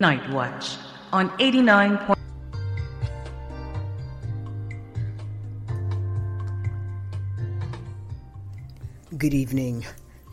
Night Watch on 89. Good evening.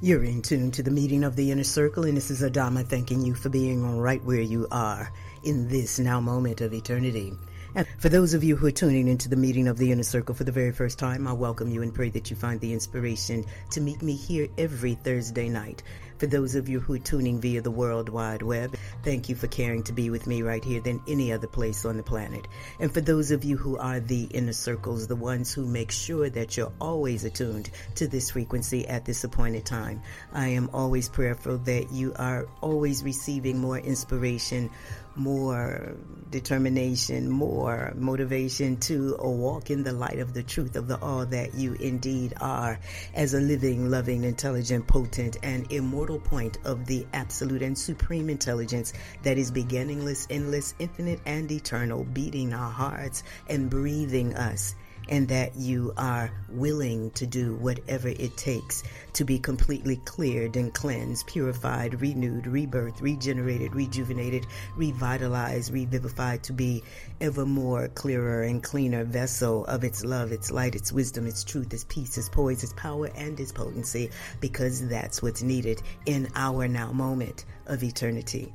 You're in tune to the meeting of the inner circle, and this is Adama thanking you for being right where you are in this now moment of eternity. And for those of you who are tuning into the meeting of the Inner Circle for the very first time, I welcome you and pray that you find the inspiration to meet me here every Thursday night. For those of you who are tuning via the World Wide Web, thank you for caring to be with me right here than any other place on the planet. And for those of you who are the inner circles, the ones who make sure that you're always attuned to this frequency at this appointed time, I am always prayerful that you are always receiving more inspiration more determination, more motivation to walk in the light of the truth of the all that you indeed are as a living, loving, intelligent, potent, and immortal point of the absolute and supreme intelligence that is beginningless, endless, infinite, and eternal, beating our hearts and breathing us and that you are willing to do whatever it takes to be completely cleared and cleansed, purified, renewed, rebirthed, regenerated, rejuvenated, revitalized, revivified, to be ever more clearer and cleaner vessel of its love, its light, its wisdom, its truth, its peace, its poise, its power, and its potency, because that's what's needed in our now moment of eternity.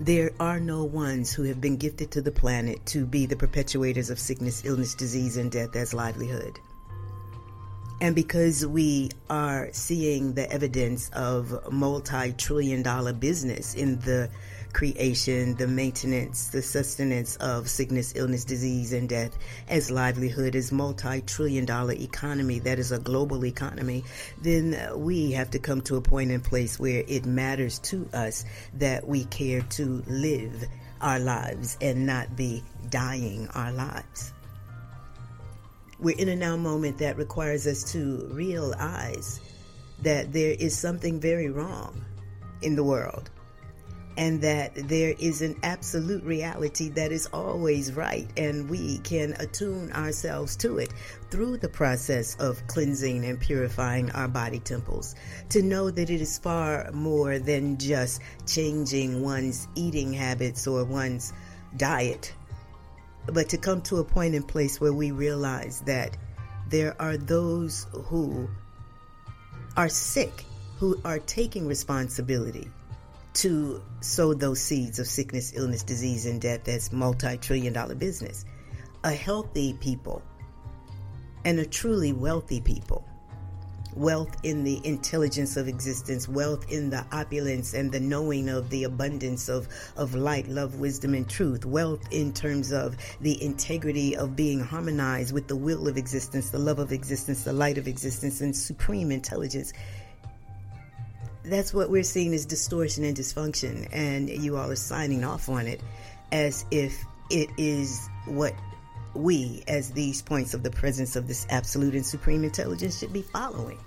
There are no ones who have been gifted to the planet to be the perpetuators of sickness, illness, disease, and death as livelihood. And because we are seeing the evidence of multi trillion dollar business in the creation, the maintenance, the sustenance of sickness, illness, disease, and death as livelihood, as multi-trillion dollar economy that is a global economy, then we have to come to a point in place where it matters to us that we care to live our lives and not be dying our lives. We're in a now moment that requires us to realize that there is something very wrong in the world and that there is an absolute reality that is always right, and we can attune ourselves to it through the process of cleansing and purifying our body temples. To know that it is far more than just changing one's eating habits or one's diet, but to come to a point in place where we realize that there are those who are sick, who are taking responsibility to sow those seeds of sickness, illness, disease, and death that's multi trillion dollar business. A healthy people and a truly wealthy people. Wealth in the intelligence of existence, wealth in the opulence and the knowing of the abundance of, of light, love, wisdom, and truth. Wealth in terms of the integrity of being harmonized with the will of existence, the love of existence, the light of existence, and supreme intelligence that's what we're seeing is distortion and dysfunction, and you all are signing off on it as if it is what we, as these points of the presence of this absolute and supreme intelligence, should be following.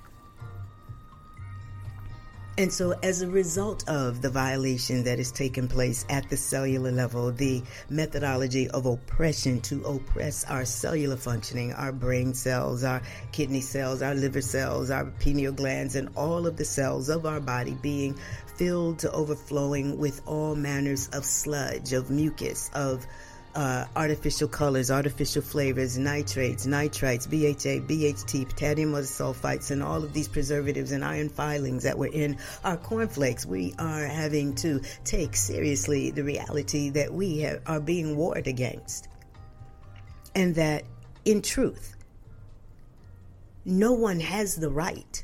And so, as a result of the violation that has taken place at the cellular level, the methodology of oppression to oppress our cellular functioning, our brain cells, our kidney cells, our liver cells, our pineal glands, and all of the cells of our body being filled to overflowing with all manners of sludge, of mucus, of uh, artificial colors, artificial flavors, nitrates, nitrites, BHA, BHT, potassium sulfites, and all of these preservatives and iron filings that were in our cornflakes. We are having to take seriously the reality that we are being warred against. And that, in truth, no one has the right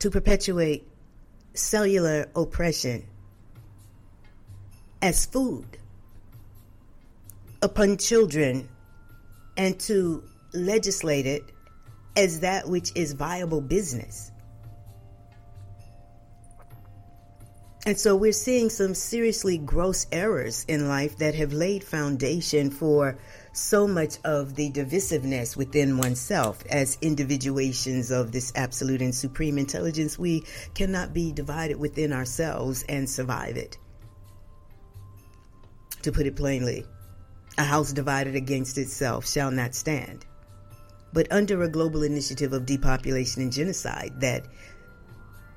to perpetuate cellular oppression as food upon children and to legislate it as that which is viable business. And so we're seeing some seriously gross errors in life that have laid foundation for so much of the divisiveness within oneself as individuations of this absolute and supreme intelligence. We cannot be divided within ourselves and survive it. To put it plainly, a house divided against itself shall not stand. But under a global initiative of depopulation and genocide that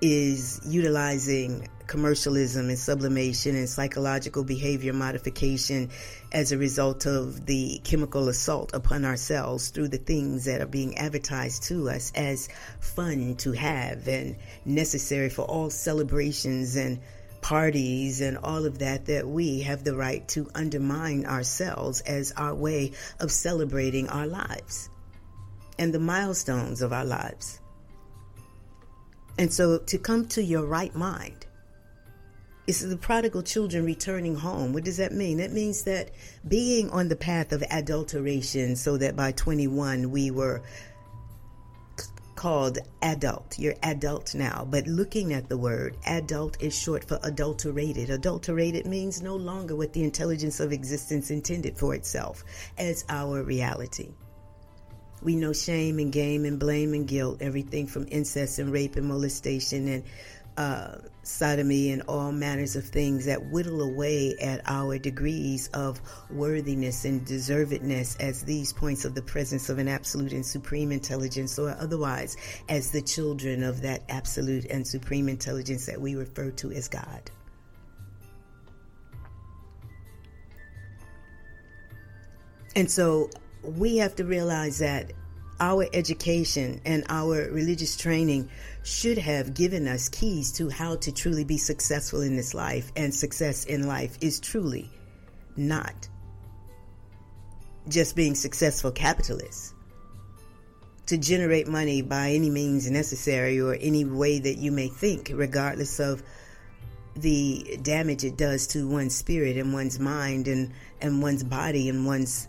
is utilizing commercialism and sublimation and psychological behavior modification as a result of the chemical assault upon ourselves through the things that are being advertised to us as fun to have and necessary for all celebrations and parties and all of that, that we have the right to undermine ourselves as our way of celebrating our lives and the milestones of our lives. And so to come to your right mind is the prodigal children returning home. What does that mean? That means that being on the path of adulteration so that by 21 we were called adult. You're adult now. But looking at the word, adult is short for adulterated. Adulterated means no longer what the intelligence of existence intended for itself as our reality. We know shame and game and blame and guilt, everything from incest and rape and molestation and uh, sodomy and all manners of things that whittle away at our degrees of worthiness and deservedness as these points of the presence of an absolute and supreme intelligence or otherwise as the children of that absolute and supreme intelligence that we refer to as God. And so we have to realize that our education and our religious training should have given us keys to how to truly be successful in this life. And success in life is truly not just being successful capitalists. To generate money by any means necessary or any way that you may think, regardless of the damage it does to one's spirit and one's mind and, and one's body and one's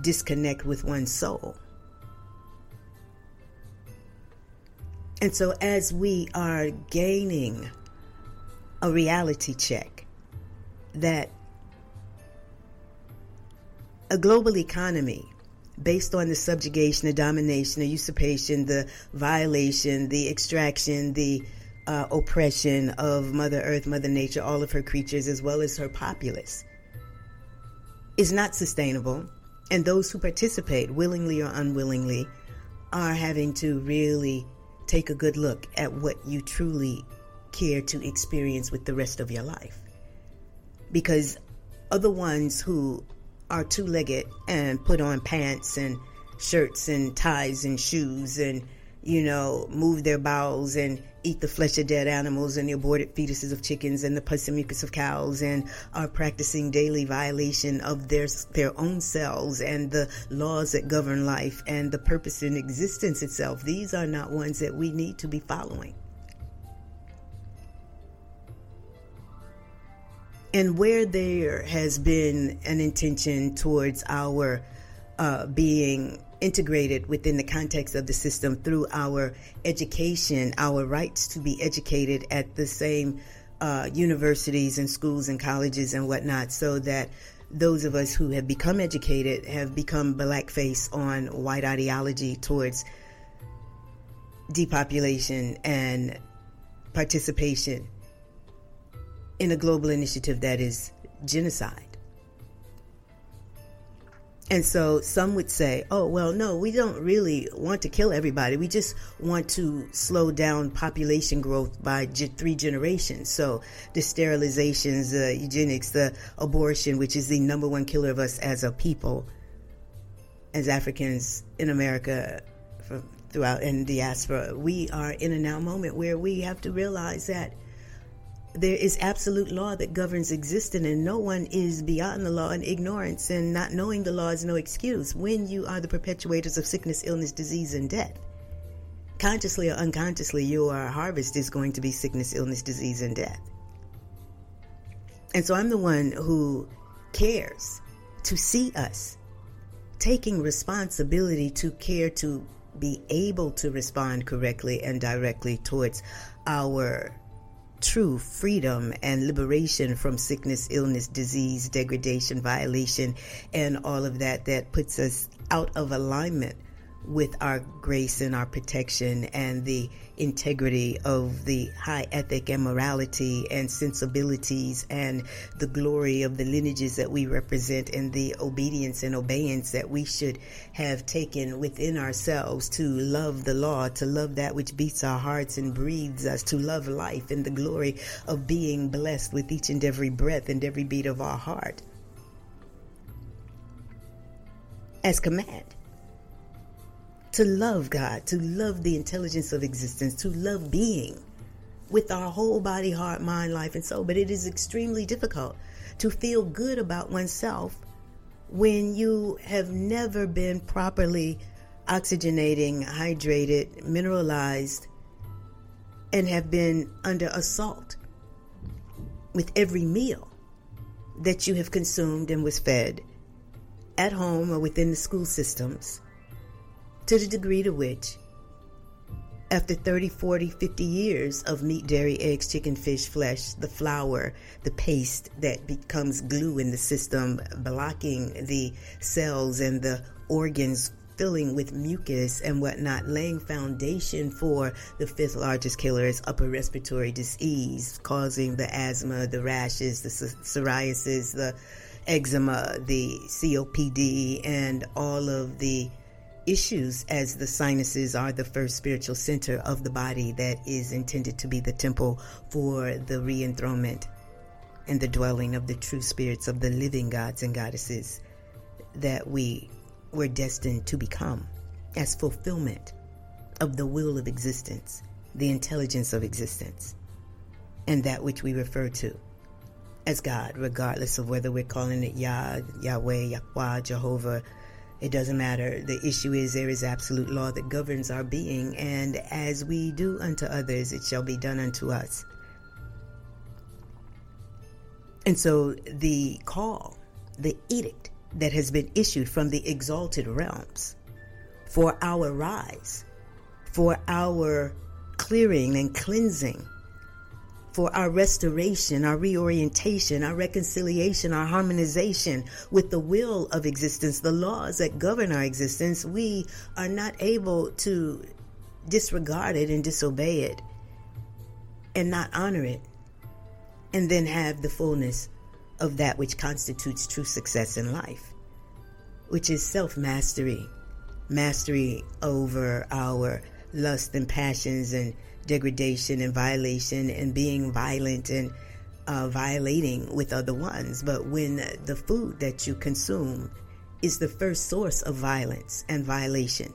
disconnect with one's soul. And so, as we are gaining a reality check that a global economy based on the subjugation, the domination, the usurpation, the violation, the extraction, the uh, oppression of Mother Earth, Mother Nature, all of her creatures, as well as her populace, is not sustainable. And those who participate, willingly or unwillingly, are having to really take a good look at what you truly care to experience with the rest of your life. Because other ones who are two legged and put on pants and shirts and ties and shoes and, you know, move their bowels and eat the flesh of dead animals and the aborted fetuses of chickens and the pus and mucus of cows and are practicing daily violation of their their own selves and the laws that govern life and the purpose in existence itself. These are not ones that we need to be following. And where there has been an intention towards our uh, being integrated within the context of the system through our education, our rights to be educated at the same uh, universities and schools and colleges and whatnot, so that those of us who have become educated have become blackface on white ideology towards depopulation and participation in a global initiative that is genocide. And so some would say, oh, well, no, we don't really want to kill everybody. We just want to slow down population growth by three generations. So the sterilizations, the eugenics, the abortion, which is the number one killer of us as a people, as Africans in America throughout in diaspora, we are in a now moment where we have to realize that there is absolute law that governs existence, and no one is beyond the law, and ignorance and not knowing the law is no excuse when you are the perpetuators of sickness, illness, disease, and death. Consciously or unconsciously, your harvest is going to be sickness, illness, disease, and death. And so I'm the one who cares to see us taking responsibility to care to be able to respond correctly and directly towards our true freedom and liberation from sickness, illness, disease, degradation, violation, and all of that that puts us out of alignment with our grace and our protection and the integrity, of the high ethic and morality and sensibilities and the glory of the lineages that we represent and the obedience and obeyance that we should have taken within ourselves to love the law, to love that which beats our hearts and breathes us, to love life and the glory of being blessed with each and every breath and every beat of our heart. As command to love God, to love the intelligence of existence, to love being with our whole body, heart, mind, life, and soul. But it is extremely difficult to feel good about oneself when you have never been properly oxygenating, hydrated, mineralized, and have been under assault with every meal that you have consumed and was fed at home or within the school systems to the degree to which, after 30, 40, 50 years of meat, dairy, eggs, chicken, fish, flesh, the flour, the paste that becomes glue in the system, blocking the cells and the organs filling with mucus and whatnot, laying foundation for the fifth largest killer is upper respiratory disease, causing the asthma, the rashes, the psoriasis, the eczema, the COPD, and all of the issues as the sinuses are the first spiritual center of the body that is intended to be the temple for the re-enthronement and the dwelling of the true spirits of the living gods and goddesses that we were destined to become as fulfillment of the will of existence, the intelligence of existence, and that which we refer to as God, regardless of whether we're calling it Yah, Yahweh, Yahweh, Jehovah, it doesn't matter. The issue is there is absolute law that governs our being, and as we do unto others, it shall be done unto us. And so the call, the edict that has been issued from the exalted realms for our rise, for our clearing and cleansing for our restoration, our reorientation, our reconciliation, our harmonization with the will of existence, the laws that govern our existence, we are not able to disregard it and disobey it and not honor it and then have the fullness of that which constitutes true success in life, which is self mastery, mastery over our lust and passions and degradation and violation and being violent and uh, violating with other ones. But when the food that you consume is the first source of violence and violation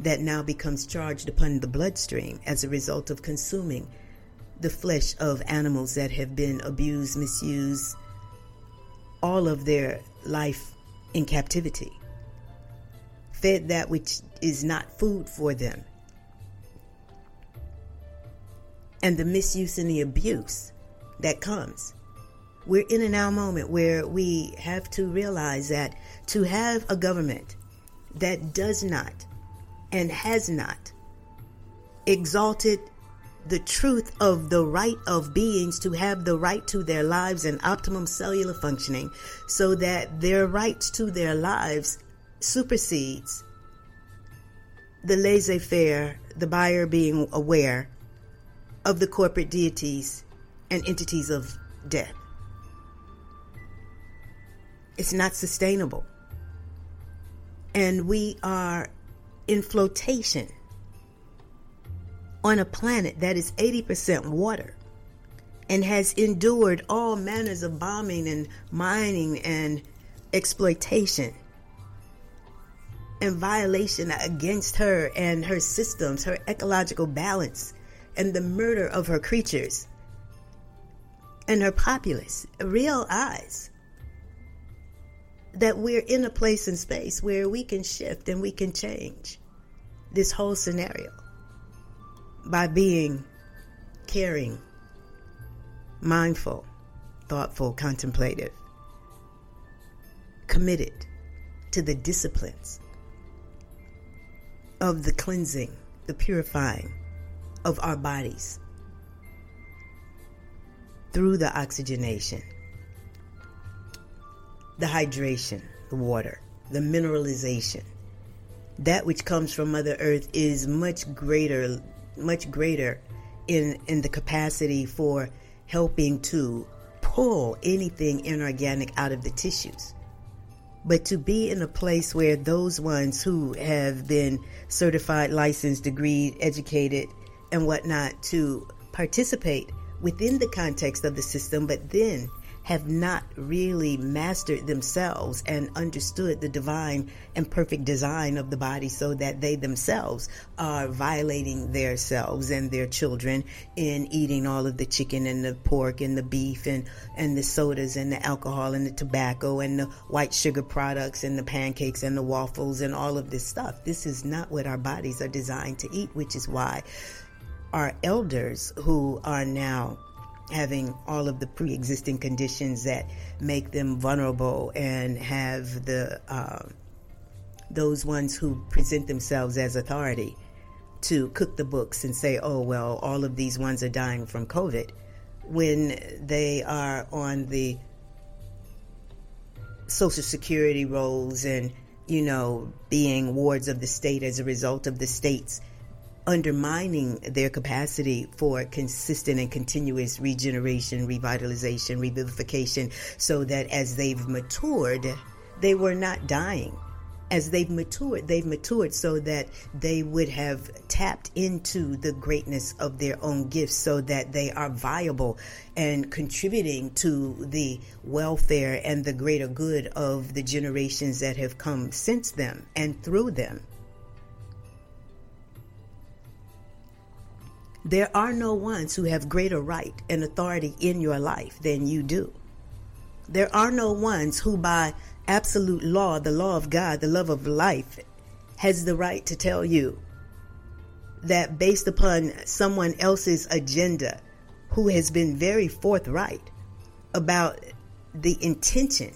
that now becomes charged upon the bloodstream as a result of consuming the flesh of animals that have been abused, misused, all of their life in captivity, fed that which is not food for them and the misuse and the abuse that comes. We're in a now moment where we have to realize that to have a government that does not and has not exalted the truth of the right of beings to have the right to their lives and optimum cellular functioning so that their rights to their lives supersedes the laissez faire, the buyer being aware of the corporate deities and entities of death. It's not sustainable. And we are in flotation on a planet that is 80% water and has endured all manners of bombing and mining and exploitation and violation against her and her systems, her ecological balance and the murder of her creatures. And her populace realize that we're in a place and space where we can shift and we can change this whole scenario by being caring, mindful, thoughtful, contemplative, committed to the disciplines of the cleansing, the purifying, of our bodies through the oxygenation, the hydration, the water, the mineralization. That which comes from Mother Earth is much greater much greater in in the capacity for helping to pull anything inorganic out of the tissues. But to be in a place where those ones who have been certified, licensed, degree, educated, and whatnot to participate within the context of the system, but then have not really mastered themselves and understood the divine and perfect design of the body so that they themselves are violating their selves and their children in eating all of the chicken and the pork and the beef and, and the sodas and the alcohol and the tobacco and the white sugar products and the pancakes and the waffles and all of this stuff. This is not what our bodies are designed to eat, which is why our elders who are now having all of the pre-existing conditions that make them vulnerable and have the uh, those ones who present themselves as authority to cook the books and say, "Oh well, all of these ones are dying from COVID," when they are on the social security rolls and you know being wards of the state as a result of the state's undermining their capacity for consistent and continuous regeneration, revitalization, revivification, so that as they've matured, they were not dying. As they've matured, they've matured so that they would have tapped into the greatness of their own gifts so that they are viable and contributing to the welfare and the greater good of the generations that have come since them and through them. There are no ones who have greater right and authority in your life than you do. There are no ones who, by absolute law, the law of God, the love of life, has the right to tell you that based upon someone else's agenda who has been very forthright about the intention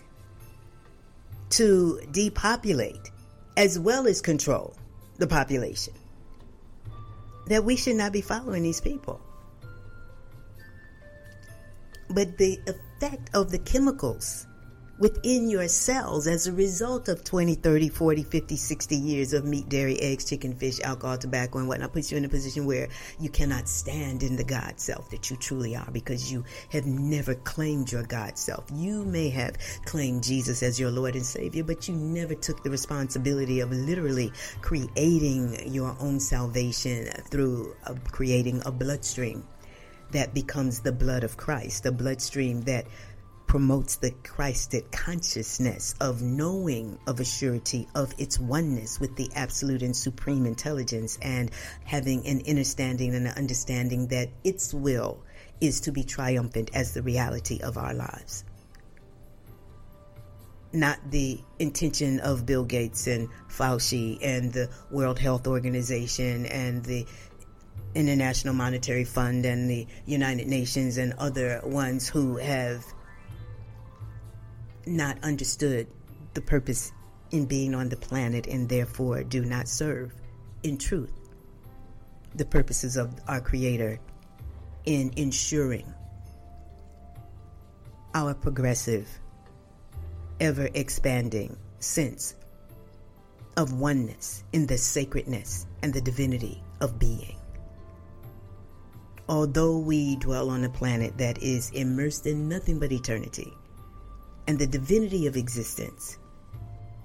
to depopulate as well as control the population that we should not be following these people. But the effect of the chemicals within your cells as a result of 20, 30, 40, 50, 60 years of meat, dairy, eggs, chicken, fish, alcohol, tobacco, and whatnot puts you in a position where you cannot stand in the God self that you truly are because you have never claimed your God self. You may have claimed Jesus as your Lord and Savior, but you never took the responsibility of literally creating your own salvation through uh, creating a bloodstream that becomes the blood of Christ, the bloodstream that promotes the Christed consciousness of knowing of a surety of its oneness with the absolute and supreme intelligence and having an understanding and an understanding that its will is to be triumphant as the reality of our lives. Not the intention of Bill Gates and Fauci and the World Health Organization and the International Monetary Fund and the United Nations and other ones who have not understood the purpose in being on the planet and therefore do not serve in truth the purposes of our Creator in ensuring our progressive, ever expanding sense of oneness in the sacredness and the divinity of being. Although we dwell on a planet that is immersed in nothing but eternity, and the divinity of existence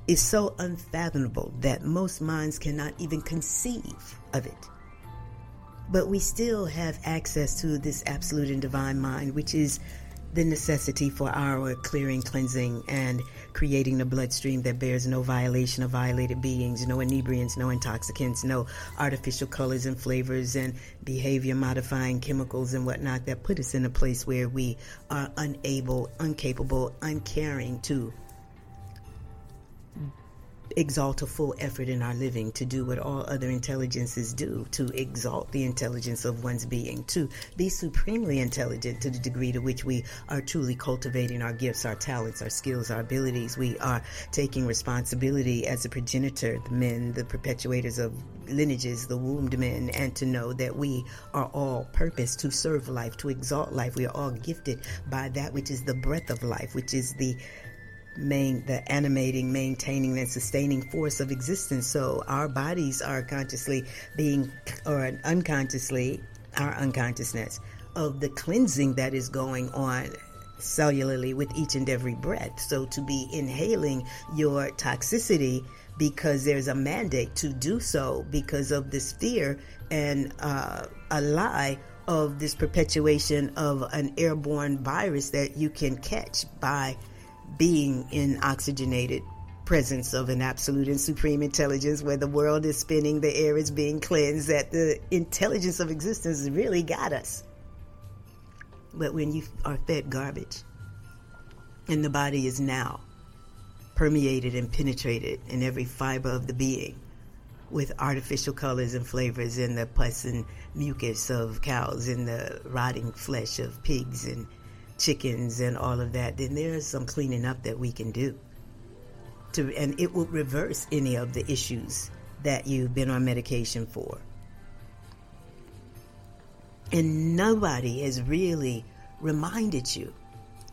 is so unfathomable that most minds cannot even conceive of it. But we still have access to this absolute and divine mind, which is the necessity for our clearing, cleansing, and creating the bloodstream that bears no violation of violated beings, no inebriants, no intoxicants, no artificial colors and flavors and behavior modifying chemicals and whatnot that put us in a place where we are unable, incapable, uncaring to exalt a full effort in our living to do what all other intelligences do to exalt the intelligence of one's being to be supremely intelligent to the degree to which we are truly cultivating our gifts our talents our skills our abilities. We are taking responsibility as a progenitor the men the perpetuators of lineages the wombed men and to know that we are all purpose to serve life to exalt life. We are all gifted by that which is the breath of life which is the main the animating, maintaining, and sustaining force of existence. So our bodies are consciously being, or unconsciously, our unconsciousness of the cleansing that is going on cellularly with each and every breath. So to be inhaling your toxicity because there's a mandate to do so because of this fear and uh, a lie of this perpetuation of an airborne virus that you can catch by being in oxygenated presence of an absolute and supreme intelligence where the world is spinning, the air is being cleansed, that the intelligence of existence really got us. But when you are fed garbage and the body is now permeated and penetrated in every fiber of the being with artificial colors and flavors in the pus and mucus of cows and the rotting flesh of pigs and chickens and all of that, then there's some cleaning up that we can do. To, and it will reverse any of the issues that you've been on medication for. And nobody has really reminded you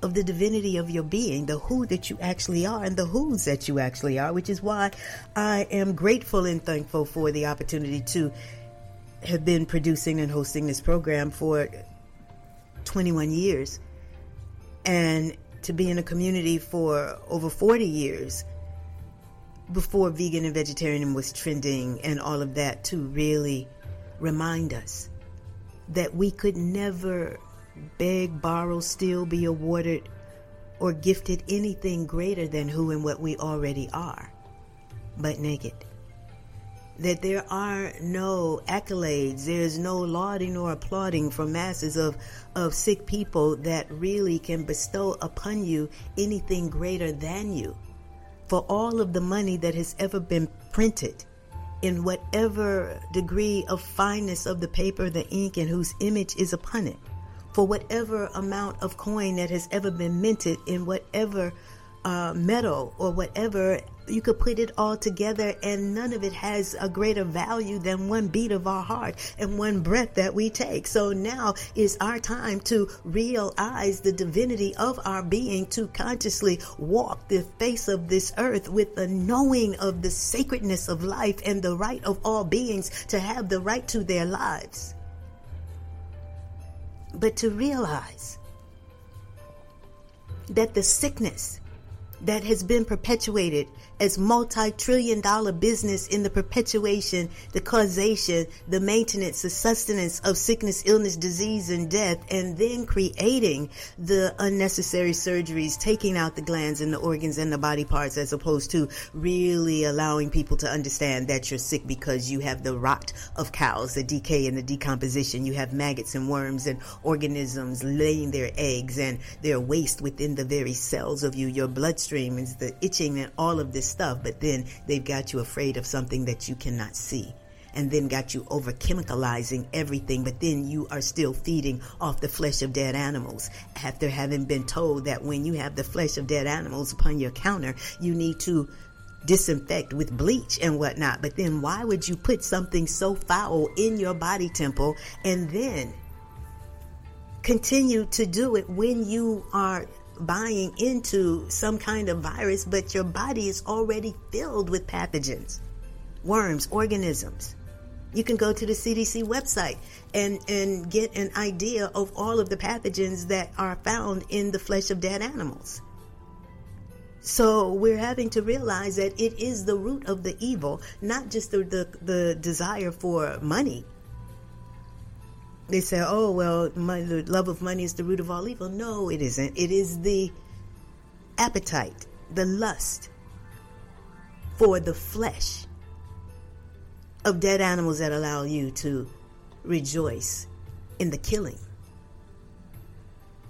of the divinity of your being, the who that you actually are, and the whos that you actually are, which is why I am grateful and thankful for the opportunity to have been producing and hosting this program for 21 years and to be in a community for over 40 years before vegan and vegetarian was trending and all of that to really remind us that we could never beg, borrow, steal, be awarded, or gifted anything greater than who and what we already are, but naked. That there are no accolades, there's no lauding or applauding from masses of, of sick people that really can bestow upon you anything greater than you. For all of the money that has ever been printed, in whatever degree of fineness of the paper, the ink, and whose image is upon it for whatever amount of coin that has ever been minted in whatever uh, metal or whatever. You could put it all together, and none of it has a greater value than one beat of our heart and one breath that we take. So now is our time to realize the divinity of our being, to consciously walk the face of this earth with the knowing of the sacredness of life and the right of all beings to have the right to their lives but to realize that the sickness that has been perpetuated as multi-trillion dollar business in the perpetuation, the causation, the maintenance, the sustenance of sickness, illness, disease, and death, and then creating the unnecessary surgeries, taking out the glands and the organs and the body parts as opposed to really allowing people to understand that you're sick because you have the rot of cows, the decay and the decomposition. You have maggots and worms and organisms laying their eggs and their waste within the very cells of you. Your bloodstream is the itching and all of this stuff, but then they've got you afraid of something that you cannot see. And then got you over chemicalizing everything, but then you are still feeding off the flesh of dead animals after having been told that when you have the flesh of dead animals upon your counter, you need to disinfect with bleach and whatnot. But then why would you put something so foul in your body temple and then continue to do it when you are buying into some kind of virus, but your body is already filled with pathogens, worms, organisms. You can go to the CDC website and, and get an idea of all of the pathogens that are found in the flesh of dead animals. So we're having to realize that it is the root of the evil, not just the, the, the desire for money, they say, oh, well, my, the love of money is the root of all evil. No, it isn't. It is the appetite, the lust for the flesh of dead animals that allow you to rejoice in the killing,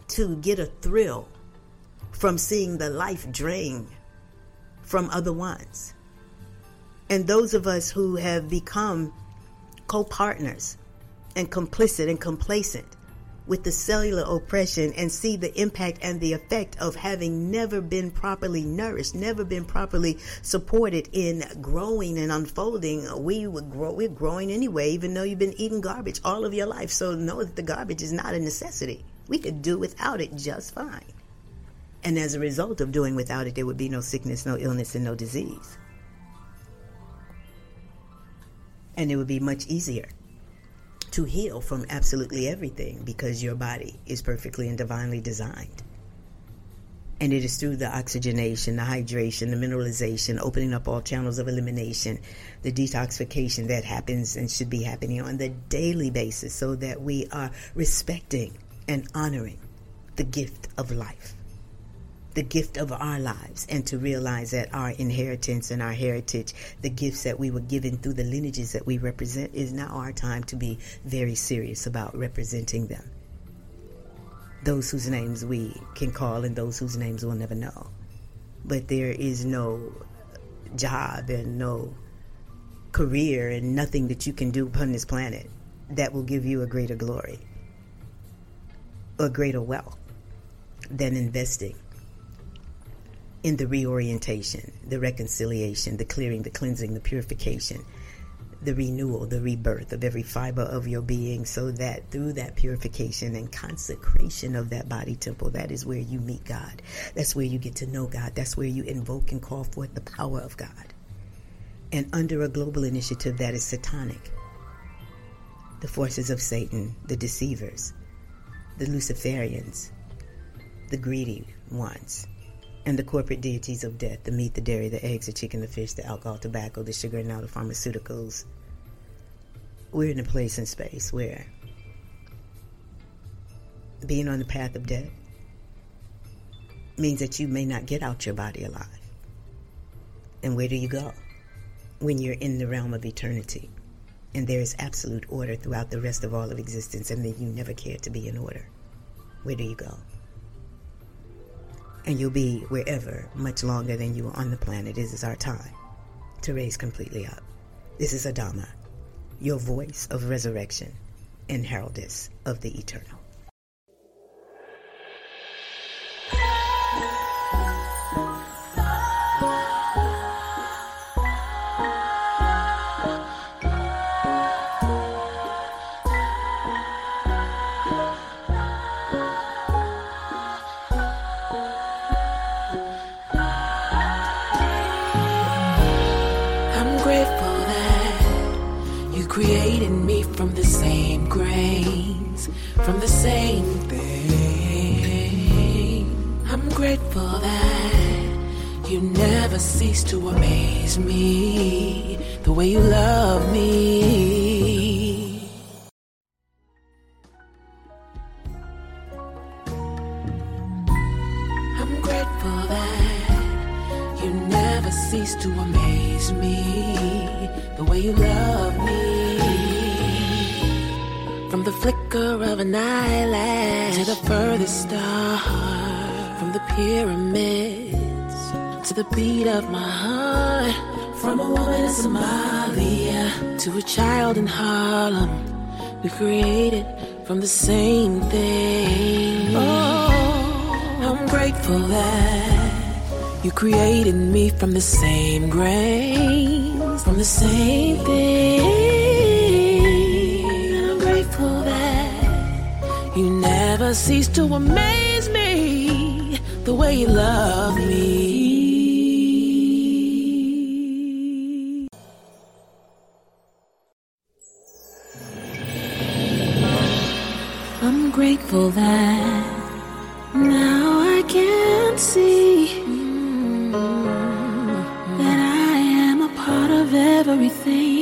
to get a thrill from seeing the life drain from other ones. And those of us who have become co partners and complicit and complacent with the cellular oppression and see the impact and the effect of having never been properly nourished, never been properly supported in growing and unfolding. We would grow, we're growing anyway, even though you've been eating garbage all of your life. So know that the garbage is not a necessity. We could do without it just fine. And as a result of doing without it, there would be no sickness, no illness, and no disease. And it would be much easier to heal from absolutely everything because your body is perfectly and divinely designed. And it is through the oxygenation, the hydration, the mineralization, opening up all channels of elimination, the detoxification that happens and should be happening on the daily basis so that we are respecting and honoring the gift of life, the gift of our lives, and to realize that our inheritance and our heritage, the gifts that we were given through the lineages that we represent, is now our time to be very serious about representing them those whose names we can call and those whose names we'll never know. But there is no job and no career and nothing that you can do upon this planet that will give you a greater glory or greater wealth than investing in the reorientation, the reconciliation, the clearing, the cleansing, the purification, the renewal, the rebirth of every fiber of your being, so that through that purification and consecration of that body temple, that is where you meet God. That's where you get to know God. That's where you invoke and call forth the power of God. And under a global initiative that is satanic, the forces of Satan, the deceivers, the Luciferians, the greedy ones, and the corporate deities of death the meat, the dairy, the eggs, the chicken, the fish, the alcohol, tobacco, the sugar, and now the pharmaceuticals. We're in a place and space where being on the path of death means that you may not get out your body alive. And where do you go? When you're in the realm of eternity and there is absolute order throughout the rest of all of existence, and then you never cared to be in order. Where do you go? And you'll be wherever much longer than you are on the planet. This is our time to raise completely up. This is Adama, your voice of resurrection and heraldess of the eternal. Cease to amaze me the way you love me. Of my heart. From a woman in Somalia to a child in Harlem, we created from the same thing. Oh, I'm grateful that you created me from the same grains, from the same thing. I'm grateful that you never cease to amaze me the way you love me. Grateful that now I can see that I am a part of everything,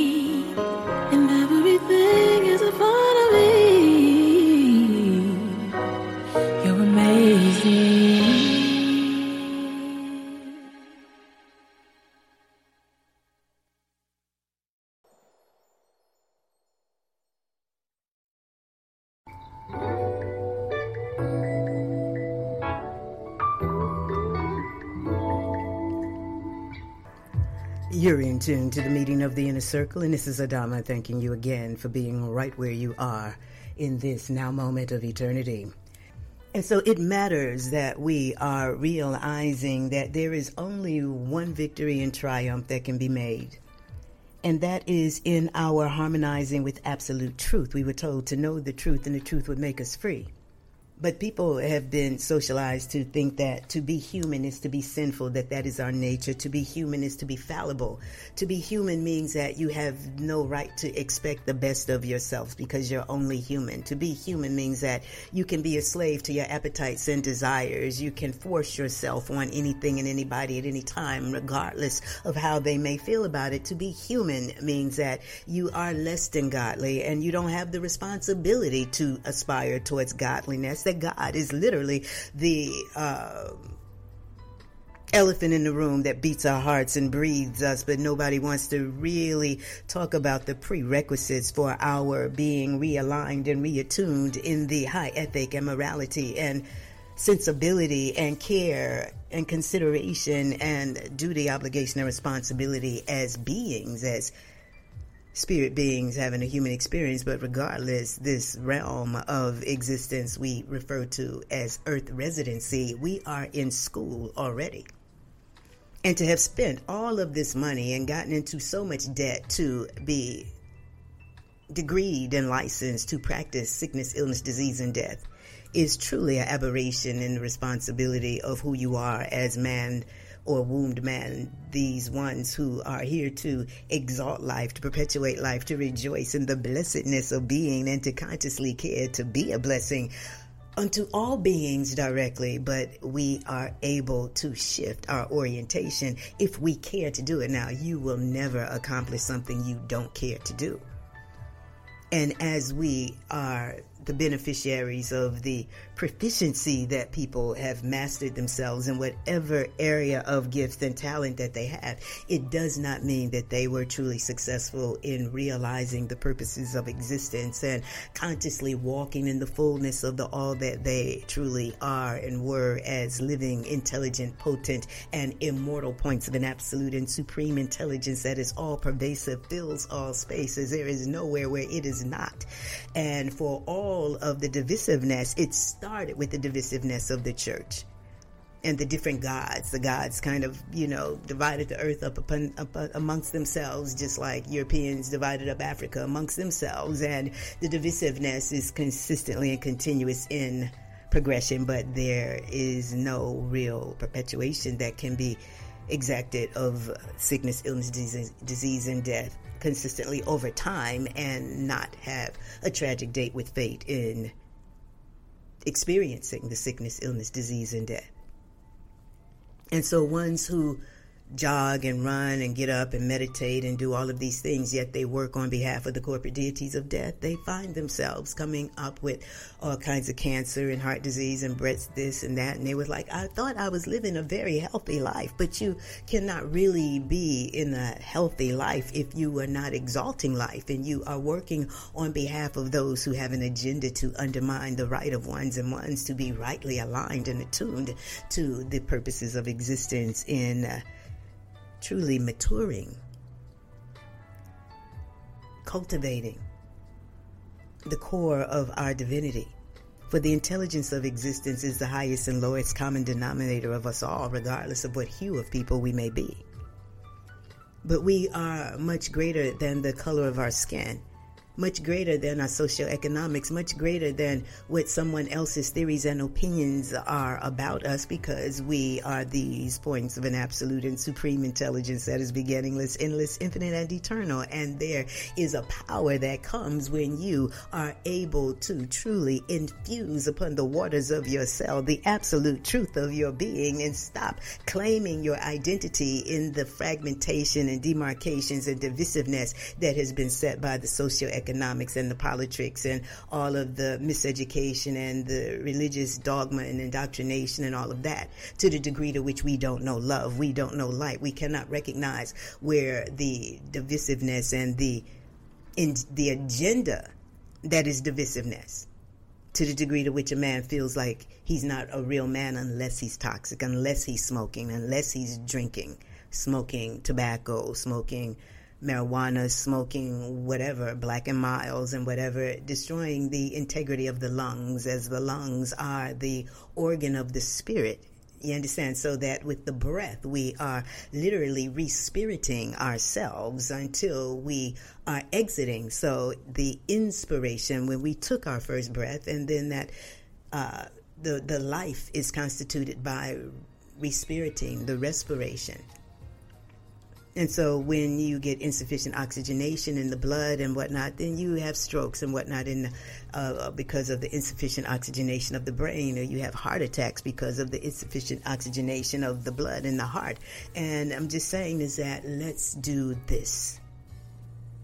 You're in tune to the meeting of the inner circle, and this is Adama thanking you again for being right where you are in this now moment of eternity. And so it matters that we are realizing that there is only one victory and triumph that can be made. And that is in our harmonizing with absolute truth. We were told to know the truth, and the truth would make us free. But people have been socialized to think that to be human is to be sinful, that that is our nature. To be human is to be fallible. To be human means that you have no right to expect the best of yourself because you're only human. To be human means that you can be a slave to your appetites and desires. You can force yourself on anything and anybody at any time, regardless of how they may feel about it. To be human means that you are less than godly and you don't have the responsibility to aspire towards godliness that God is literally the uh, elephant in the room that beats our hearts and breathes us, but nobody wants to really talk about the prerequisites for our being realigned and reattuned in the high ethic and morality and sensibility and care and consideration and duty, obligation, and responsibility as beings, as spirit beings having a human experience, but regardless, this realm of existence we refer to as earth residency, we are in school already. And to have spent all of this money and gotten into so much debt to be degreed and licensed to practice sickness, illness, disease, and death is truly an aberration in the responsibility of who you are as man or wombed man, these ones who are here to exalt life, to perpetuate life, to rejoice in the blessedness of being, and to consciously care to be a blessing unto all beings directly, but we are able to shift our orientation if we care to do it. Now, you will never accomplish something you don't care to do. And as we are the beneficiaries of the proficiency that people have mastered themselves in whatever area of gift and talent that they have. It does not mean that they were truly successful in realizing the purposes of existence and consciously walking in the fullness of the all that they truly are and were as living, intelligent, potent, and immortal points of an absolute and supreme intelligence that is all pervasive, fills all spaces. There is nowhere where it is not. And for all of the divisiveness, it started with the divisiveness of the church and the different gods. The gods kind of, you know, divided the earth up, upon, up uh, amongst themselves, just like Europeans divided up Africa amongst themselves. And the divisiveness is consistently and continuous in progression, but there is no real perpetuation that can be exacted of sickness, illness, disease, disease and death consistently over time and not have a tragic date with fate in experiencing the sickness, illness, disease, and death. And so ones who jog and run and get up and meditate and do all of these things, yet they work on behalf of the corporate deities of death, they find themselves coming up with all kinds of cancer and heart disease and breast this and that. And they were like, I thought I was living a very healthy life, but you cannot really be in a healthy life if you are not exalting life and you are working on behalf of those who have an agenda to undermine the right of ones and ones to be rightly aligned and attuned to the purposes of existence in. Uh, truly maturing, cultivating the core of our divinity. For the intelligence of existence is the highest and lowest common denominator of us all, regardless of what hue of people we may be. But we are much greater than the color of our skin much greater than our socioeconomics, much greater than what someone else's theories and opinions are about us because we are these points of an absolute and supreme intelligence that is beginningless, endless, infinite, and eternal. And there is a power that comes when you are able to truly infuse upon the waters of your cell the absolute truth of your being and stop claiming your identity in the fragmentation and demarcations and divisiveness that has been set by the socioeconomic economics and the politics and all of the miseducation and the religious dogma and indoctrination and all of that to the degree to which we don't know love, we don't know light, we cannot recognize where the divisiveness and the in the agenda that is divisiveness to the degree to which a man feels like he's not a real man unless he's toxic, unless he's smoking, unless he's drinking, smoking tobacco, smoking marijuana, smoking, whatever, Black and Milds and whatever, destroying the integrity of the lungs as the lungs are the organ of the spirit. You understand? So that with the breath, we are literally respiriting ourselves until we are exiting. So the inspiration, when we took our first breath, and then that uh, the the life is constituted by respirating, the respiration. And so when you get insufficient oxygenation in the blood and whatnot, then you have strokes and whatnot in, uh, because of the insufficient oxygenation of the brain, or you have heart attacks because of the insufficient oxygenation of the blood in the heart. And I'm just saying is that let's do this.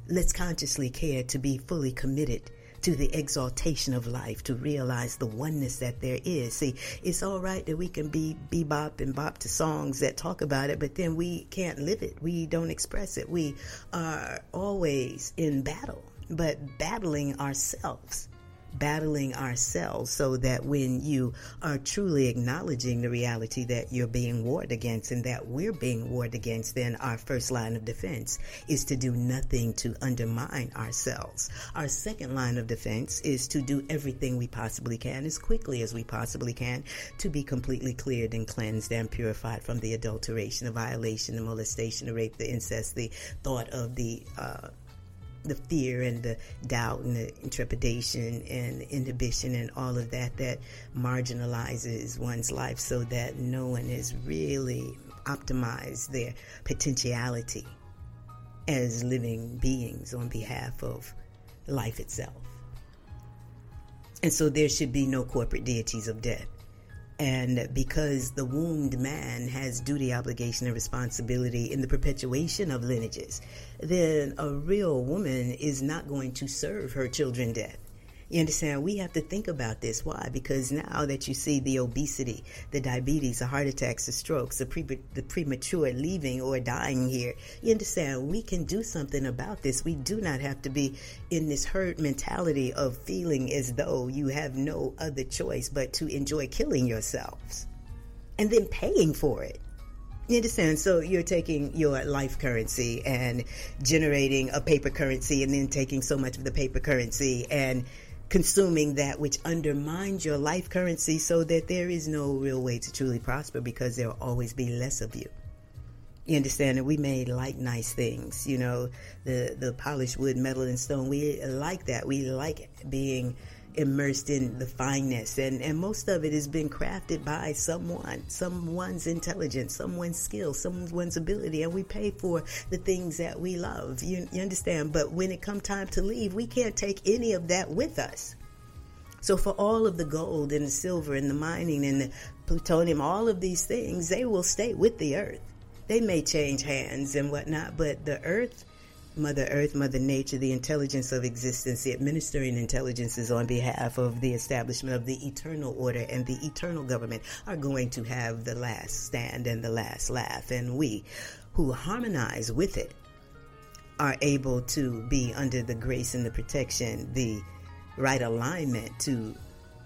Let's consciously care to be fully committed to the exaltation of life, to realize the oneness that there is. See, it's all right that we can be bebop and bop to songs that talk about it, but then we can't live it. We don't express it. We are always in battle, but battling ourselves battling ourselves so that when you are truly acknowledging the reality that you're being warred against and that we're being warred against, then our first line of defense is to do nothing to undermine ourselves. Our second line of defense is to do everything we possibly can as quickly as we possibly can to be completely cleared and cleansed and purified from the adulteration, the violation, the molestation, the rape, the incest, the thought of the uh, the fear and the doubt and the intrepidation and inhibition and all of that that marginalizes one's life so that no one has really optimized their potentiality as living beings on behalf of life itself. And so there should be no corporate deities of death. And because the wombed man has duty, obligation, and responsibility in the perpetuation of lineages, then a real woman is not going to serve her children death. You understand? We have to think about this. Why? Because now that you see the obesity, the diabetes, the heart attacks, the strokes, the, pre- the premature leaving or dying here, you understand? We can do something about this. We do not have to be in this herd mentality of feeling as though you have no other choice but to enjoy killing yourselves and then paying for it. You understand? So you're taking your life currency and generating a paper currency and then taking so much of the paper currency and consuming that which undermines your life currency so that there is no real way to truly prosper because there will always be less of you. You understand that we made like nice things, you know, the the polished wood, metal, and stone. We like that. We like being immersed in the fineness. And, and most of it has been crafted by someone someone's intelligence someone's skill someone's ability. And we pay for the things that we love. You, you understand? But when it come time to leave we can't take any of that with us. So for all of the gold and the silver and the mining and the plutonium all of these things they will stay with the earth. They may change hands and whatnot but the earth Mother Earth, Mother Nature, the intelligence of existence, the administering intelligences on behalf of the establishment of the eternal order and the eternal government are going to have the last stand and the last laugh. And we who harmonize with it are able to be under the grace and the protection, the right alignment to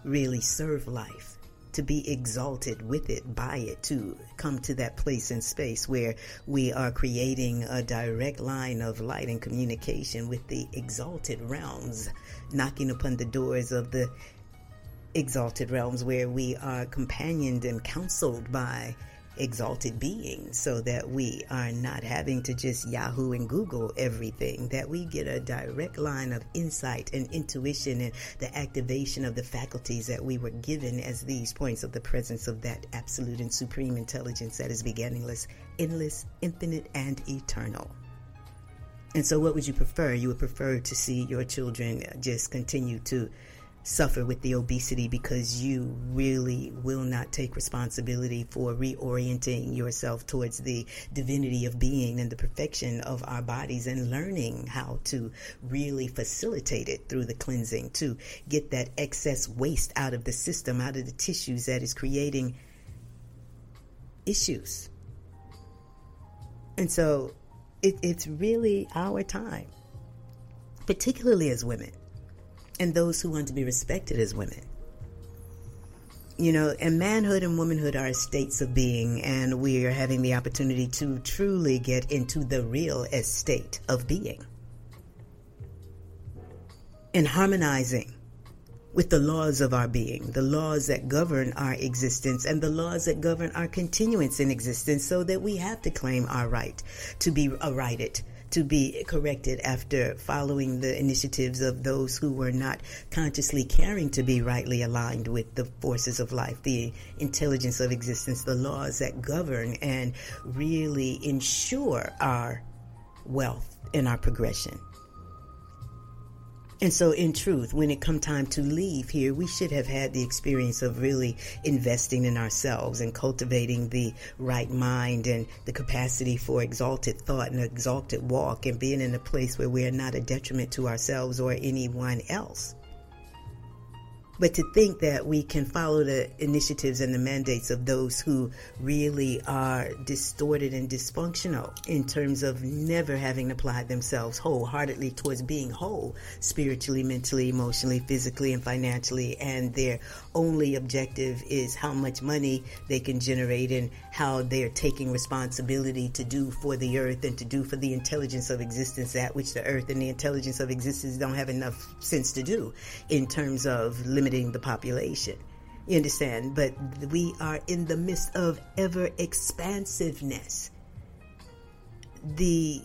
really serve life to be exalted with it, by it, to come to that place and space where we are creating a direct line of light and communication with the exalted realms, knocking upon the doors of the exalted realms where we are companioned and counseled by exalted beings so that we are not having to just Yahoo and Google everything, that we get a direct line of insight and intuition and the activation of the faculties that we were given as these points of the presence of that absolute and supreme intelligence that is beginningless, endless, infinite, and eternal. And so, what would you prefer? You would prefer to see your children just continue to suffer with the obesity because you really will not take responsibility for reorienting yourself towards the divinity of being and the perfection of our bodies and learning how to really facilitate it through the cleansing to get that excess waste out of the system, out of the tissues that is creating issues. And so it, it's really our time, particularly as women and those who want to be respected as women. You know, and manhood and womanhood are states of being, and we are having the opportunity to truly get into the real estate of being. And harmonizing with the laws of our being, the laws that govern our existence, and the laws that govern our continuance in existence, so that we have to claim our right to be a righted, to be corrected after following the initiatives of those who were not consciously caring to be rightly aligned with the forces of life, the intelligence of existence, the laws that govern and really ensure our wealth and our progression. And so, in truth, when it come time to leave here, we should have had the experience of really investing in ourselves and cultivating the right mind and the capacity for exalted thought and exalted walk and being in a place where we are not a detriment to ourselves or anyone else. But to think that we can follow the initiatives and the mandates of those who really are distorted and dysfunctional in terms of never having applied themselves wholeheartedly towards being whole spiritually, mentally, emotionally, physically, and financially, and their only objective is how much money they can generate and how they're taking responsibility to do for the earth and to do for the intelligence of existence that which the earth and the intelligence of existence don't have enough sense to do in terms of limiting the population. You understand? But we are in the midst of ever expansiveness. The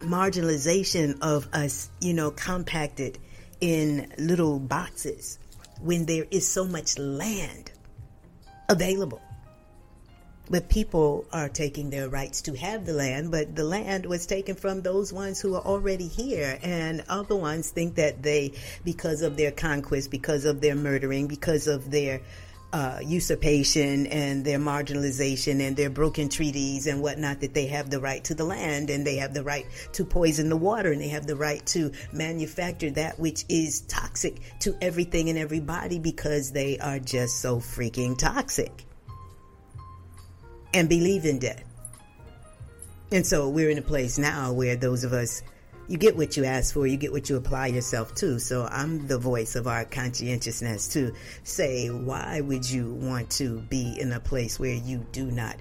marginalization of us, you know, compacted in little boxes when there is so much land available. But people are taking their rights to have the land, but the land was taken from those ones who are already here. And other ones think that they, because of their conquest, because of their murdering, because of their uh, usurpation and their marginalization and their broken treaties and whatnot, that they have the right to the land and they have the right to poison the water and they have the right to manufacture that which is toxic to everything and everybody because they are just so freaking toxic and believe in death. And so we're in a place now where those of us, you get what you ask for, you get what you apply yourself to. So I'm the voice of our conscientiousness to say, why would you want to be in a place where you do not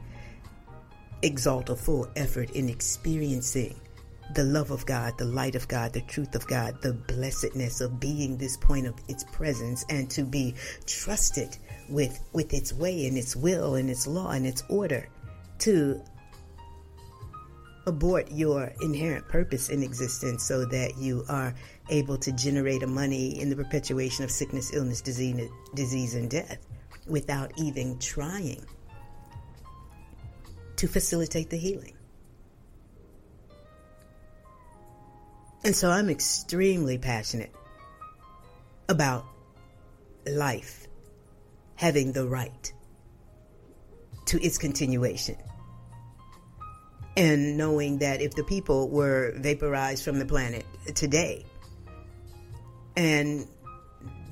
exalt a full effort in experiencing the love of God, the light of God, the truth of God, the blessedness of being this point of its presence and to be trusted with with its way and its will and its law and its order to abort your inherent purpose in existence so that you are able to generate a money in the perpetuation of sickness, illness, disease, disease and death without even trying to facilitate the healing. And so I'm extremely passionate about life having the right to its continuation. And knowing that if the people were vaporized from the planet today and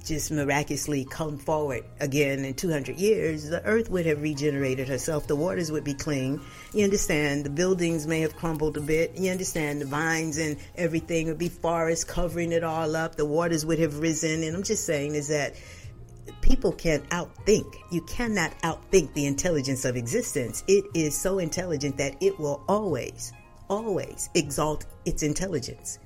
just miraculously come forward again in 200 years, the earth would have regenerated herself. The waters would be clean. You understand? The buildings may have crumbled a bit. You understand? The vines and everything would be forests covering it all up. The waters would have risen. And I'm just saying is that people can outthink. You cannot outthink the intelligence of existence. It is so intelligent that it will always, always exalt its intelligence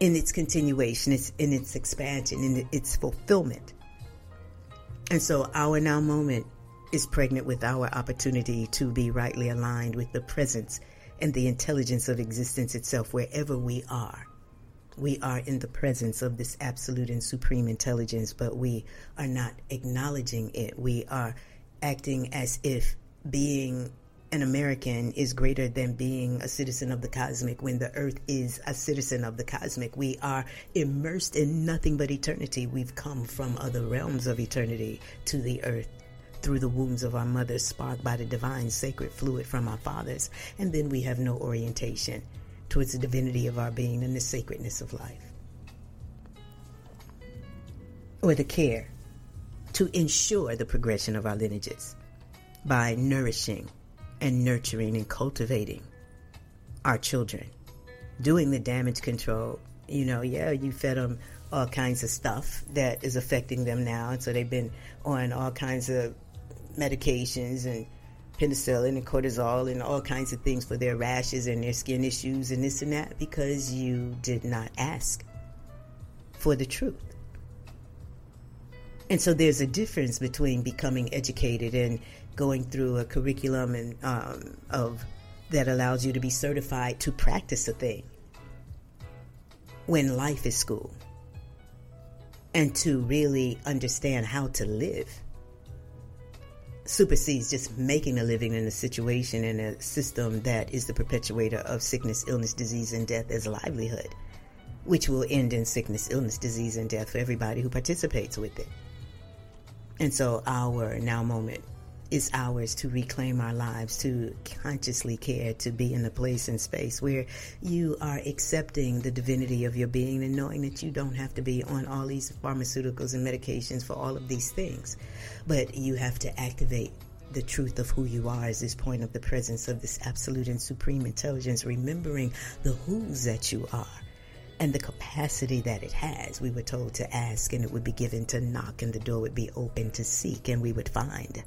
in its continuation, its, in its expansion, in its fulfillment. And so our now moment is pregnant with our opportunity to be rightly aligned with the presence and the intelligence of existence itself wherever we are we are in the presence of this absolute and supreme intelligence, but we are not acknowledging it. We are acting as if being an American is greater than being a citizen of the cosmic when the earth is a citizen of the cosmic. We are immersed in nothing but eternity. We've come from other realms of eternity to the earth through the wombs of our mothers, sparked by the divine sacred fluid from our fathers. And then we have no orientation towards the divinity of our being and the sacredness of life. Or the care to ensure the progression of our lineages by nourishing and nurturing and cultivating our children, doing the damage control. You know, yeah, you fed them all kinds of stuff that is affecting them now, and so they've been on all kinds of medications and penicillin and cortisol and all kinds of things for their rashes and their skin issues and this and that because you did not ask for the truth. And so there's a difference between becoming educated and going through a curriculum and um, of that allows you to be certified to practice a thing when life is school and to really understand how to live supersedes just making a living in a situation in a system that is the perpetuator of sickness, illness, disease, and death as a livelihood, which will end in sickness, illness, disease, and death for everybody who participates with it. And so our now moment is ours to reclaim our lives, to consciously care, to be in a place and space where you are accepting the divinity of your being and knowing that you don't have to be on all these pharmaceuticals and medications for all of these things. But you have to activate the truth of who you are as this point of the presence of this absolute and supreme intelligence, remembering the who's that you are and the capacity that it has. We were told to ask and it would be given, to knock and the door would be open, to seek and we would find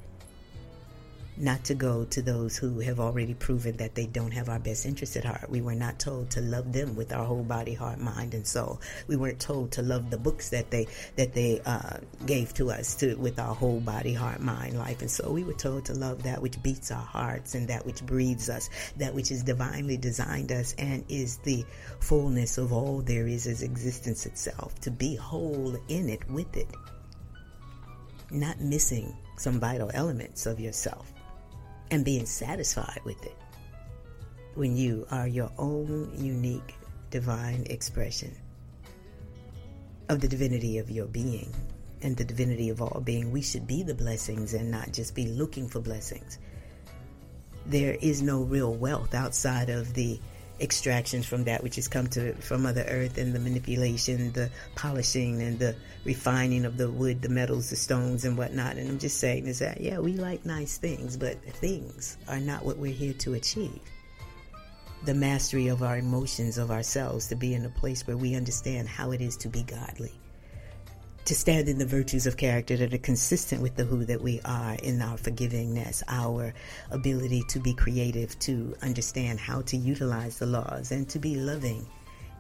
not to go to those who have already proven that they don't have our best interest at heart. We were not told to love them with our whole body, heart, mind, and soul. We weren't told to love the books that they that they uh, gave to us to with our whole body, heart, mind, life, and soul. We were told to love that which beats our hearts and that which breathes us, that which has divinely designed us and is the fullness of all there is as existence itself. To be whole in it, with it, not missing some vital elements of yourself and being satisfied with it when you are your own unique divine expression of the divinity of your being and the divinity of all being. We should be the blessings and not just be looking for blessings. There is no real wealth outside of the extractions from that which has come to from Mother Earth and the manipulation, the polishing and the refining of the wood, the metals, the stones and whatnot. And I'm just saying is that yeah, we like nice things, but things are not what we're here to achieve. The mastery of our emotions, of ourselves, to be in a place where we understand how it is to be godly to stand in the virtues of character that are consistent with the who that we are in our forgivingness, our ability to be creative, to understand how to utilize the laws, and to be loving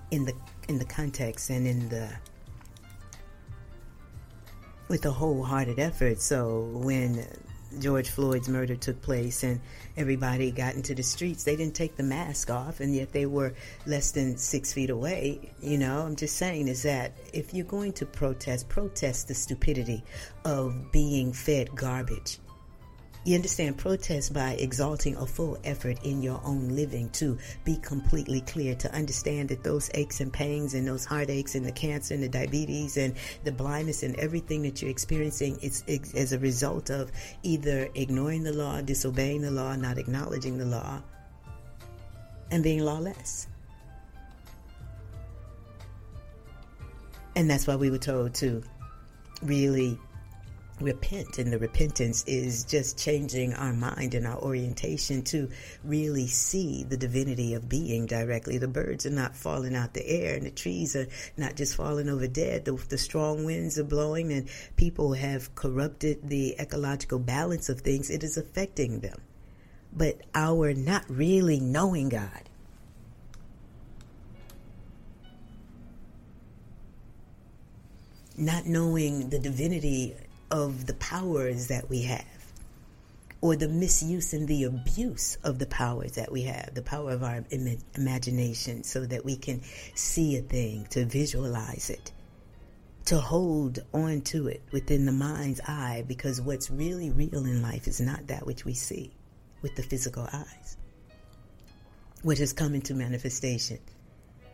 in the in the context and in the with a wholehearted effort. So when George Floyd's murder took place and everybody got into the streets, they didn't take the mask off, and yet they were less than six feet away. You know, I'm just saying is that if you're going to protest, protest the stupidity of being fed garbage you understand, protest by exalting a full effort in your own living to be completely clear, to understand that those aches and pains and those heartaches and the cancer and the diabetes and the blindness and everything that you're experiencing is as a result of either ignoring the law, disobeying the law, not acknowledging the law, and being lawless. And that's why we were told to really repent and the repentance is just changing our mind and our orientation to really see the divinity of being directly. The birds are not falling out the air and the trees are not just falling over dead. The, the strong winds are blowing and people have corrupted the ecological balance of things. It is affecting them. But our not really knowing god not knowing the divinity of the powers that we have or the misuse and the abuse of the powers that we have, the power of our Im- imagination, so that we can see a thing, to visualize it, to hold on to it within the mind's eye, because what's really real in life is not that which we see with the physical eyes. What has come into manifestation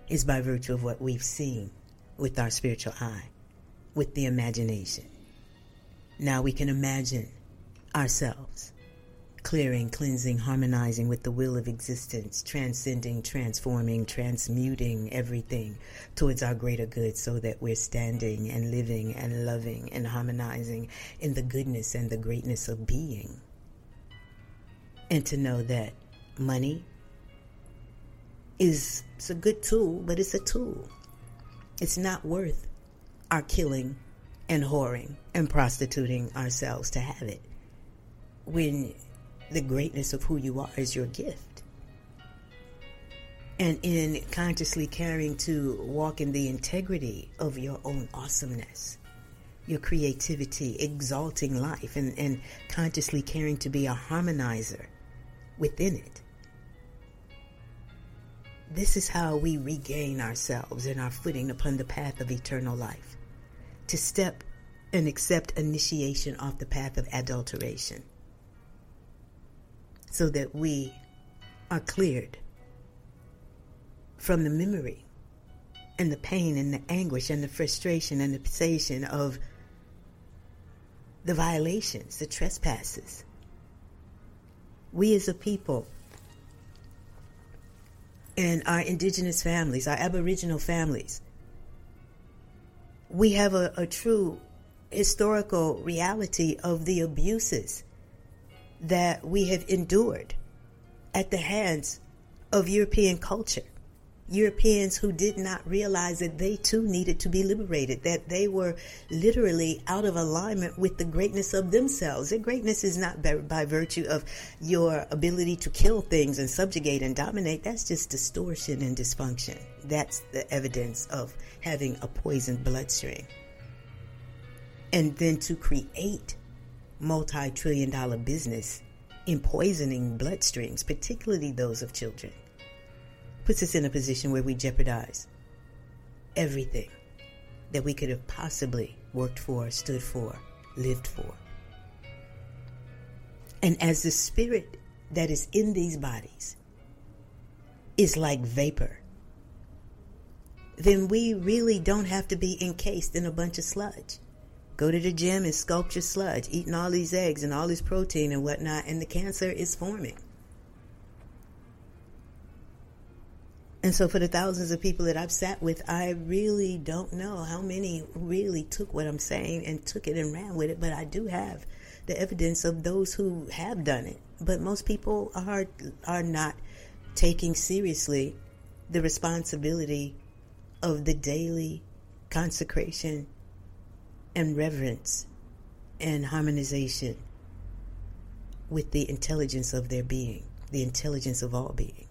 is by virtue of what we've seen with our spiritual eye, with the imagination. Now we can imagine ourselves clearing, cleansing, harmonizing with the will of existence, transcending, transforming, transmuting everything towards our greater good so that we're standing and living and loving and harmonizing in the goodness and the greatness of being. And to know that money is it's a good tool, but it's a tool. It's not worth our killing and whoring and prostituting ourselves to have it when the greatness of who you are is your gift. And in consciously caring to walk in the integrity of your own awesomeness, your creativity, exalting life, and, and consciously caring to be a harmonizer within it. This is how we regain ourselves and our footing upon the path of eternal life. To step and accept initiation off the path of adulteration. So that we are cleared from the memory and the pain and the anguish and the frustration and the sensation of the violations, the trespasses. We as a people and our indigenous families, our aboriginal families, we have a, a true historical reality of the abuses that we have endured at the hands of European culture. Europeans who did not realize that they too needed to be liberated, that they were literally out of alignment with the greatness of themselves. Their greatness is not by, by, virtue of your ability to kill things and subjugate and dominate. That's just distortion and dysfunction. That's the evidence of having a poisoned bloodstream. And then to create multi trillion dollar business in poisoning bloodstreams, particularly those of children puts us in a position where we jeopardize everything that we could have possibly worked for, stood for, lived for. And as the spirit that is in these bodies is like vapor, then we really don't have to be encased in a bunch of sludge. Go to the gym and sculpt your sludge, eating all these eggs and all this protein and whatnot, and the cancer is forming. And so, for the thousands of people that I've sat with, I really don't know how many really took what I'm saying and took it and ran with it. But I do have the evidence of those who have done it. But most people are are not taking seriously the responsibility of the daily consecration and reverence and harmonization with the intelligence of their being, the intelligence of all being.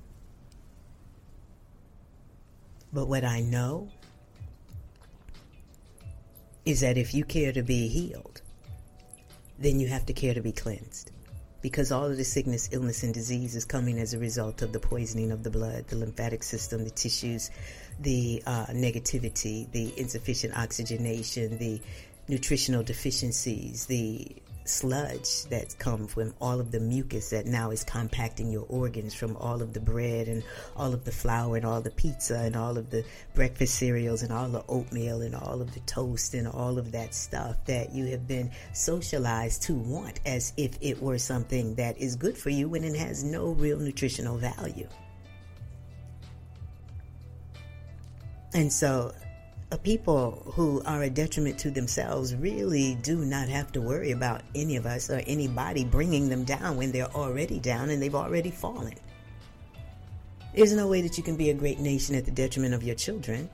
But what I know is that if you care to be healed, then you have to care to be cleansed. Because all of the sickness, illness, and disease is coming as a result of the poisoning of the blood, the lymphatic system, the tissues, the uh, negativity, the insufficient oxygenation, the nutritional deficiencies, the sludge that's come from all of the mucus that now is compacting your organs from all of the bread and all of the flour and all the pizza and all of the breakfast cereals and all the oatmeal and all of the toast and all of that stuff that you have been socialized to want as if it were something that is good for you when it has no real nutritional value. And so people who are a detriment to themselves really do not have to worry about any of us or anybody bringing them down when they're already down and they've already fallen. There's no way that you can be a great nation at the detriment of your children.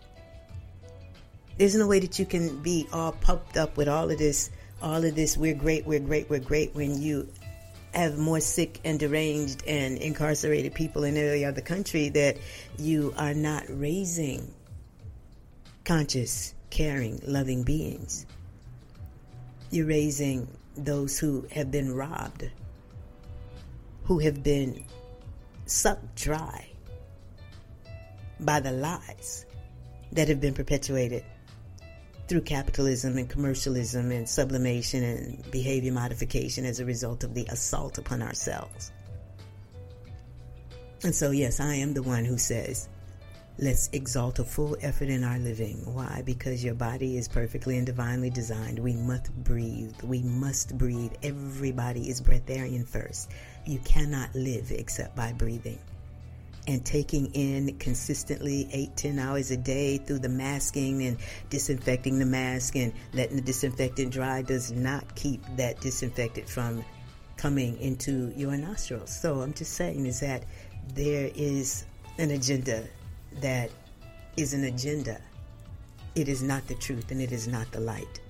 There's no way that you can be all pumped up with all of this, all of this, we're great, we're great, we're great, when you have more sick and deranged and incarcerated people in every other country that you are not raising conscious, caring, loving beings. You're raising those who have been robbed, who have been sucked dry by the lies that have been perpetuated through capitalism and commercialism and sublimation and behavior modification as a result of the assault upon ourselves. And so, yes, I am the one who says Let's exalt a full effort in our living. Why? Because your body is perfectly and divinely designed. We must breathe. We must breathe. Everybody is breatharian first. You cannot live except by breathing. And taking in consistently eight, ten hours a day through the masking and disinfecting the mask and letting the disinfectant dry does not keep that disinfectant from coming into your nostrils. So I'm just saying is that there is an agenda that is an agenda. It is not the truth and it is not the light.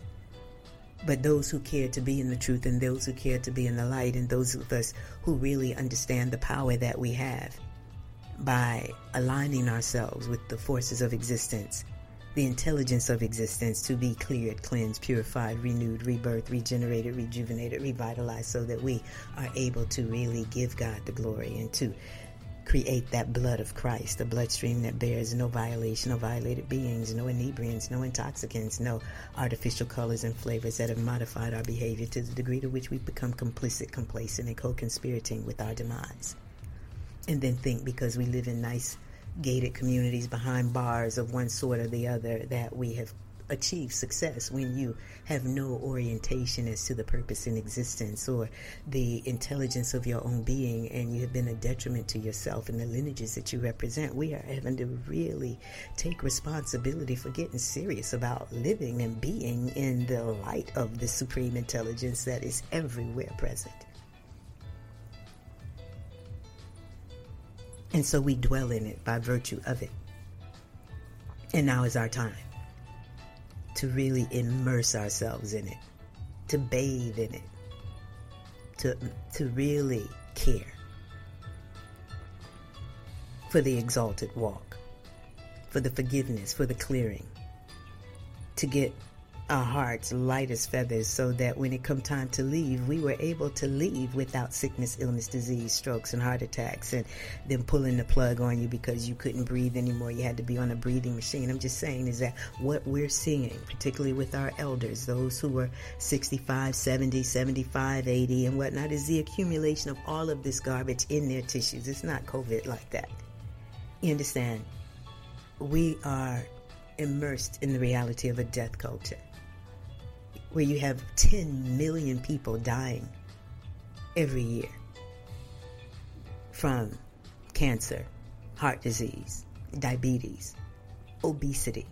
But those who care to be in the truth and those who care to be in the light and those of us who really understand the power that we have by aligning ourselves with the forces of existence, the intelligence of existence to be cleared, cleansed, purified, renewed, rebirthed, regenerated, rejuvenated, revitalized, so that we are able to really give God the glory and to create that blood of Christ, the bloodstream that bears no violation, no violated beings, no inebriants, no intoxicants, no artificial colors and flavors that have modified our behavior to the degree to which we become complicit, complacent, and co-conspirating with our demise. And then think because we live in nice gated communities behind bars of one sort or the other that we have achieve success when you have no orientation as to the purpose in existence or the intelligence of your own being and you have been a detriment to yourself and the lineages that you represent. We are having to really take responsibility for getting serious about living and being in the light of the supreme intelligence that is everywhere present. And so we dwell in it by virtue of it. And now is our time to really immerse ourselves in it, to bathe in it, to, to really care for the exalted walk, for the forgiveness, for the clearing, to get our hearts light as feathers so that when it come time to leave, we were able to leave without sickness, illness, disease, strokes, and heart attacks, and them pulling the plug on you because you couldn't breathe anymore. You had to be on a breathing machine. I'm just saying is that what we're seeing, particularly with our elders, those who are 65, 70, 75, 80, and whatnot, is the accumulation of all of this garbage in their tissues. It's not COVID like that. You understand? We are immersed in the reality of a death culture where you have 10 million people dying every year from cancer, heart disease, diabetes, obesity,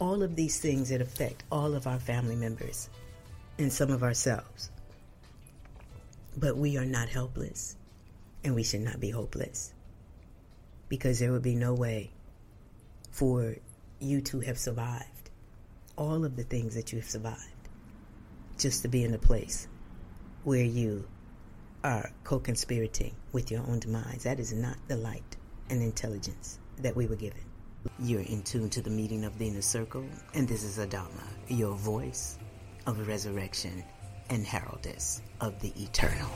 all of these things that affect all of our family members and some of ourselves. But we are not helpless, and we should not be hopeless because there would be no way for you to have survived all of the things that you have survived just to be in a place where you are co-conspirating with your own demise. That is not the light and intelligence that we were given. You're in tune to the meeting of the inner circle, and this is Adama, your voice of resurrection and heraldess of the eternal.